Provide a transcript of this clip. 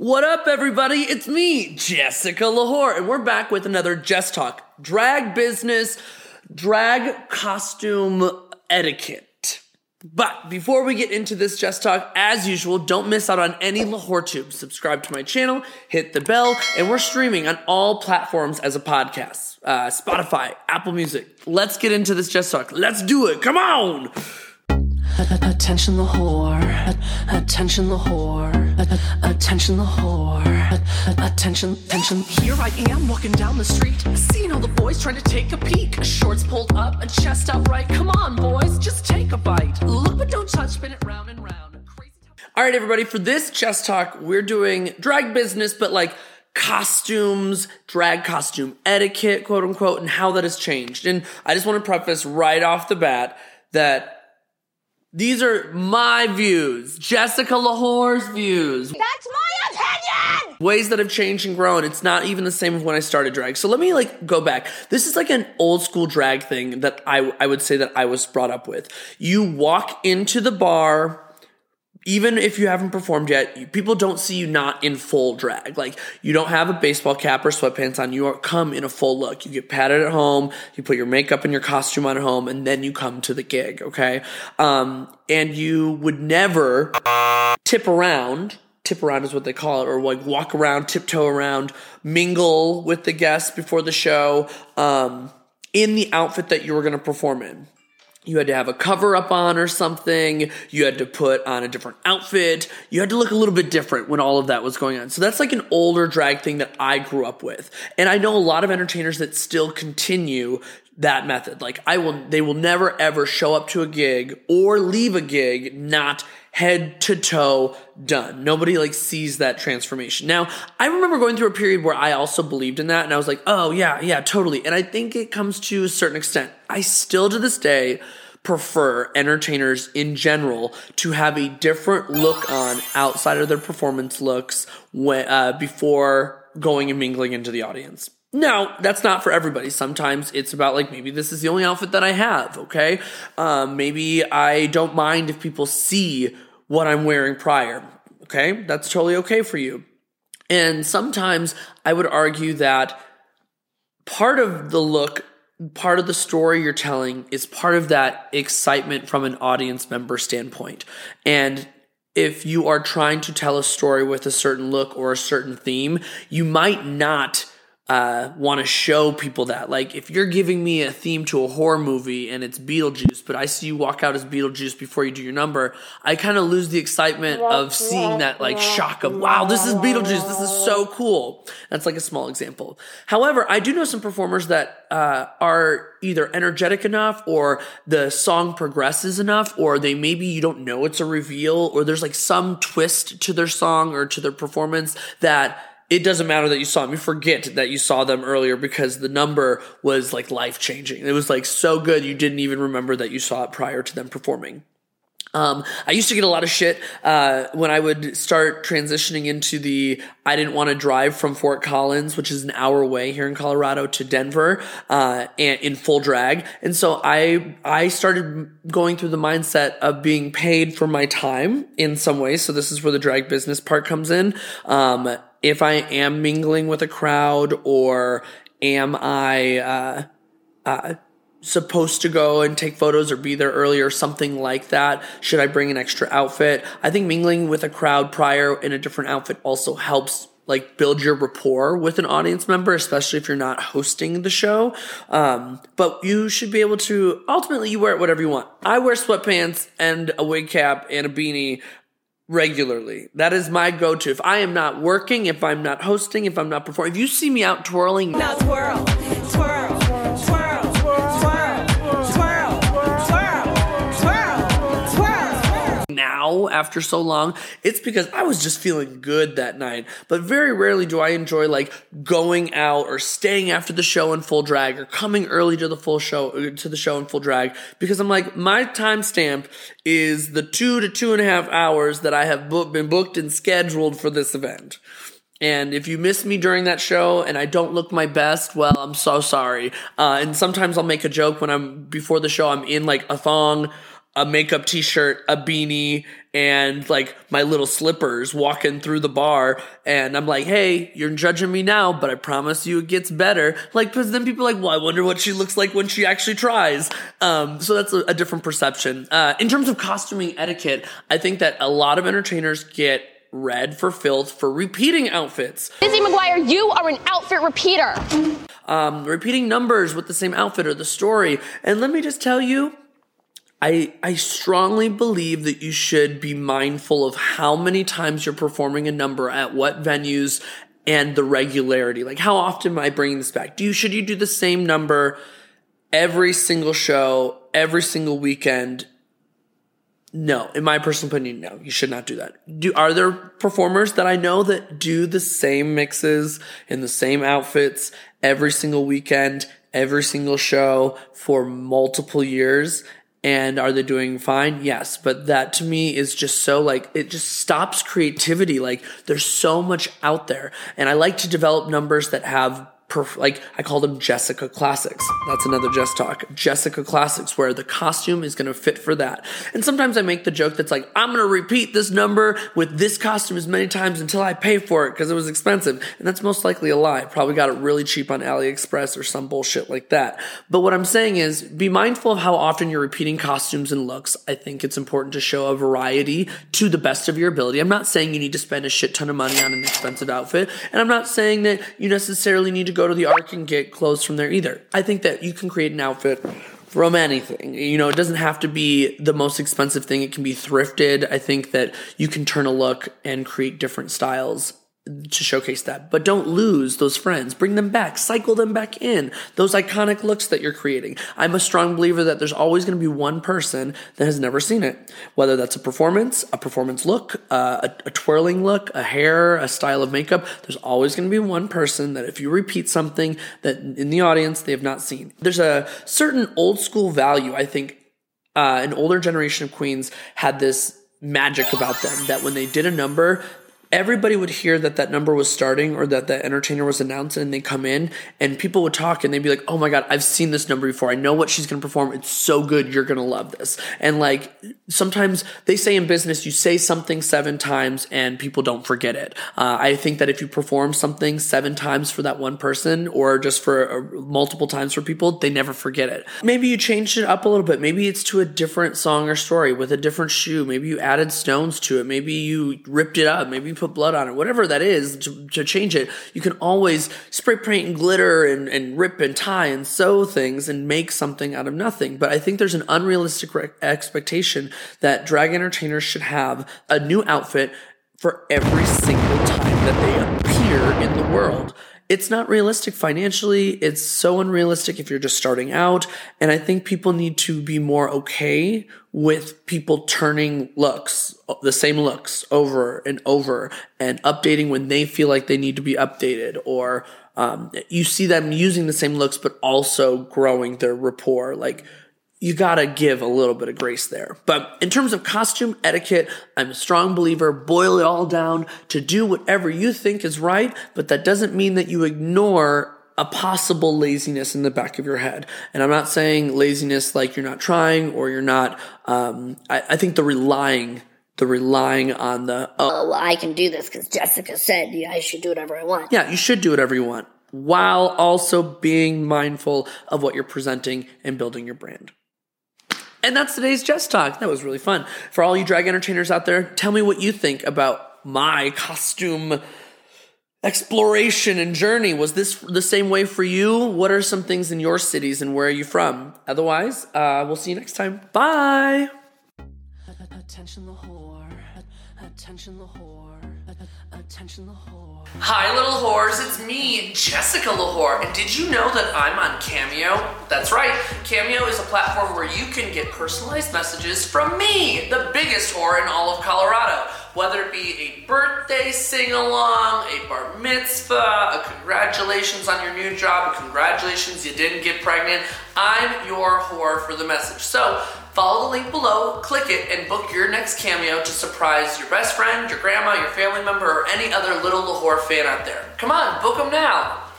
What up, everybody? It's me, Jessica L'Whor, and we're back with another Jess Talk drag business, drag costume etiquette. But before we get into this Jess Talk, as usual, don't miss out on any L'Whor Tube. Subscribe to my channel, hit the bell, and we're streaming on all platforms as a podcast uh, Spotify, Apple Music. Let's get into this Jess Talk. Let's do it. Come on. Attention the whore. Attention the whore. Attention the whore. Attention, attention. Here I am walking down the street, seeing all the boys trying to take a peek. Shorts pulled up, a chest out right. Come on, boys, just take a bite. Look but don't touch, spin it round and round. All right, everybody, for this Jess talk, we're doing drag business, but like costumes, drag costume etiquette, quote unquote, and how that has changed. And I just want to preface right off the bat that these are my views, Jessica L'Whor's views, That's my opinion! ways that have changed and grown. It's not even the same as when I started drag. So let me like go back. This is like an old school drag thing that I I would say that I was brought up with. You walk into the bar even if you haven't performed yet, people don't see you not in full drag. Like you don't have a baseball cap or sweatpants on. You come in a full look. You get padded at home. You put your makeup and your costume on at home, and then you come to the gig. Okay, um, and you would never tip around. Tip around is what they call it, or like walk around, tiptoe around, mingle with the guests before the show, um, in the outfit that you were going to perform in you had to have a cover up on or something. You had to put on a different outfit. You had to look a little bit different when all of that was going on. So that's like an older drag thing that I grew up with. And I know a lot of entertainers that still continue that method. Like I will, they will never ever show up to a gig or leave a gig not head to toe done. Nobody like sees that transformation. Now, I remember going through a period where I also believed in that and I was like, "Oh, yeah, yeah, totally." And I think it comes to a certain extent. I still to this day prefer entertainers in general to have a different look on outside of their performance looks when, uh, before going and mingling into the audience. Now, that's not for everybody. Sometimes it's about like maybe this is the only outfit that I have, okay? Um, maybe I don't mind if people see what I'm wearing prior, okay? That's totally okay for you. And sometimes I would argue that part of the look, part of the story you're telling is part of that excitement from an audience member standpoint. And if you are trying to tell a story with a certain look or a certain theme, you might not uh, want to show people that. Like, if you're giving me a theme to a horror movie and it's Beetlejuice, but I see you walk out as Beetlejuice before you do your number, I kind of lose the excitement of seeing that, like, shock of, wow, this is Beetlejuice. This is so cool. That's like a small example. However, I do know some performers that uh, are either energetic enough or the song progresses enough or they maybe you don't know it's a reveal or there's like some twist to their song or to their performance that it doesn't matter that you saw them. You forget that you saw them earlier because the number was like life changing. It was like so good you didn't even remember that you saw it prior to them performing. Um, I used to get a lot of shit uh, when I would start transitioning into the I didn't want to drive from Fort Collins, which is an hour away here in Colorado, to Denver, uh, and in full drag. And so I I started going through the mindset of being paid for my time in some ways. So this is where the drag business part comes in. Um, if I am mingling with a crowd, or am I uh, uh, supposed to go and take photos or be there early or something like that? Should I bring an extra outfit? I think mingling with a crowd prior in a different outfit also helps like build your rapport with an audience member, especially if you're not hosting the show. Um, but you should be able to ultimately you wear it whatever you want. I wear sweatpants and a wig cap and a beanie regularly. That is my go-to. If I am not working, if I'm not hosting, if I'm not performing, if you see me out twirling Now twirl, twirl, now after so long, it's because I was just feeling good that night. But very rarely do I enjoy like going out or staying after the show in full drag or coming early to the full show to the show in full drag because I'm like my timestamp is the two to two and a half hours that I have book, been booked and scheduled for this event. And if you miss me during that show and I don't look my best, well, I'm so sorry. Uh, and sometimes I'll make a joke when I'm before the show. I'm in like a thong a makeup t-shirt, a beanie, and like my little slippers walking through the bar. And I'm like, hey, you're judging me now, but I promise you it gets better. Like, because then people are like, well, I wonder what she looks like when she actually tries. Um, so that's a, a different perception. Uh, in terms of costuming etiquette, I think that a lot of entertainers get read for filth for repeating outfits. Lizzie McGuire, you are an outfit repeater. um, repeating numbers with the same outfit or the story. And let me just tell you, I, I strongly believe that you should be mindful of how many times you're performing a number at what venues and the regularity. Like how often am I bringing this back? Do you, should you do the same number every single show, every single weekend? No, in my personal opinion, no, you should not do that. Do are there performers that I know that do the same mixes in the same outfits every single weekend, every single show for multiple years? And are they doing fine? Yes, but that to me is just so like it just stops creativity. Like there's so much out there, and I like to develop numbers that have perf- like I call them Jessica classics. That's another Jess talk. Jessica classics where the costume is going to fit for that. And sometimes I make the joke that's like I'm going to repeat this number with this costume as many times until I pay for it because it was expensive. And that's most likely a lie. Probably got it really cheap on AliExpress or some bullshit like that. But what I'm saying is be mindful of how often you're repeating costumes and looks. I think it's important to show a variety to the best of your ability. I'm not saying you need to spend a shit ton of money on an expensive outfit, and I'm not saying that you necessarily need to go to the arc and get clothes from there either. I think that you can create an outfit from anything. You know, it doesn't have to be the most expensive thing. It can be thrifted. I think that you can turn a look and create different styles to showcase that. But don't lose those friends. Bring them back. Cycle them back in. Those iconic looks that you're creating. I'm a strong believer that there's always going to be one person that has never seen it. Whether that's a performance, a performance look, uh, a, a twirling look, a hair, a style of makeup, there's always going to be one person that if you repeat something that in the audience they have not seen. There's a certain old school value, I think, uh, an older generation of queens had this magic about them that when they did a number, everybody would hear that that number was starting or that the entertainer was announced and they come in and people would talk and they'd be like oh my god i've seen this number before. I know what she's going to perform. It's so good. You're going to love this. And like sometimes they say in business you say something seven times and people don't forget it. Uh, i think that if you perform something seven times for that one person or just for uh, multiple times for people they never forget it. Maybe you changed it up a little bit. Maybe it's to a different song or story with a different shoe. Maybe you added stones to it. Maybe you ripped it up. Maybe put blood on it. Whatever that is to, to change it you can always spray paint and glitter and, and rip and tie and sew things and make something out of nothing. But i think there's an unrealistic re- expectation that drag entertainers should have a new outfit for every single time that they appear in the world it's not realistic financially. It's so unrealistic if you're just starting out. And I think people need to be more okay with people turning looks, the same looks over and over and updating when they feel like they need to be updated or, um, you see them using the same looks, but also growing their rapport. Like, you gotta give a little bit of grace there. But in terms of costume etiquette, I'm a strong believer. Boil it all down to do whatever you think is right, but that doesn't mean that you ignore a possible laziness in the back of your head. And I'm not saying laziness like you're not trying or you're not, um, I, I think the relying, the relying on the, oh, oh, well, I can do this because Jessica said yeah, I should do whatever I want. yeah, you should do whatever you want while also being mindful of what you're presenting and building your brand. And that's today's Jess Talk. That was really fun. For all you drag entertainers out there, tell me what you think about my costume exploration and journey. Was this the same way for you? What are some things in your cities and where are you from? Otherwise, uh, we'll see you next time. Bye. Attention the whore. Attention the whore. Attention. Hi, little whores. It's me, Jessica L'Whor. And did you know that I'm on Cameo? That's right. Cameo is a platform where you can get personalized messages from me, the biggest whore in all of Colorado. Whether it be a birthday sing along, a bar mitzvah, a congratulations on your new job, a congratulations you didn't get pregnant, I'm your whore for the message. So follow the link below, click it, and book your next cameo to surprise your best friend, your grandma, your family member, or any other little L'Whor fan out there. Come on, book them now.